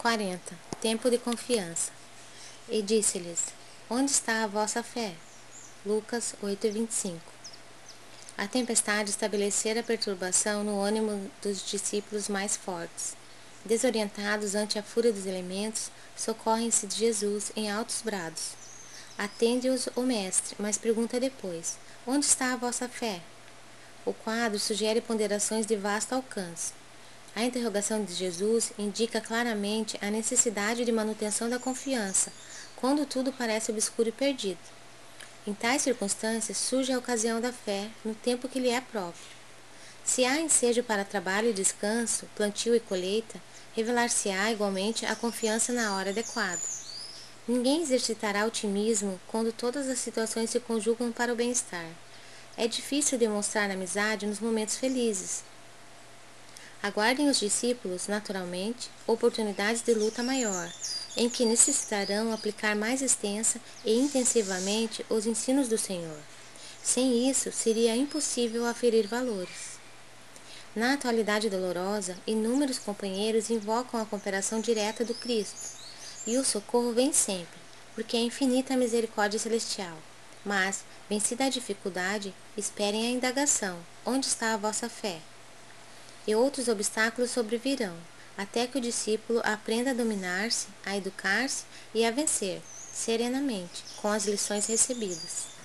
40. Tempo de confiança. E disse-lhes: Onde está a vossa fé? Lucas 8:25. A tempestade estabelecera perturbação no ânimo dos discípulos mais fortes. Desorientados ante a fúria dos elementos, socorrem-se de Jesus em altos brados. Atende-os o mestre, mas pergunta depois: Onde está a vossa fé? O quadro sugere ponderações de vasto alcance. A interrogação de Jesus indica claramente a necessidade de manutenção da confiança, quando tudo parece obscuro e perdido. Em tais circunstâncias surge a ocasião da fé no tempo que lhe é próprio. Se há ensejo para trabalho e descanso, plantio e colheita, revelar-se-á igualmente a confiança na hora adequada. Ninguém exercitará otimismo quando todas as situações se conjugam para o bem-estar. É difícil demonstrar amizade nos momentos felizes, Aguardem os discípulos, naturalmente, oportunidades de luta maior, em que necessitarão aplicar mais extensa e intensivamente os ensinos do Senhor. Sem isso, seria impossível aferir valores. Na atualidade dolorosa, inúmeros companheiros invocam a cooperação direta do Cristo, e o socorro vem sempre, porque é infinita a misericórdia celestial. Mas, vencida a dificuldade, esperem a indagação: onde está a vossa fé? E outros obstáculos sobrevirão, até que o discípulo aprenda a dominar-se, a educar-se e a vencer, serenamente, com as lições recebidas.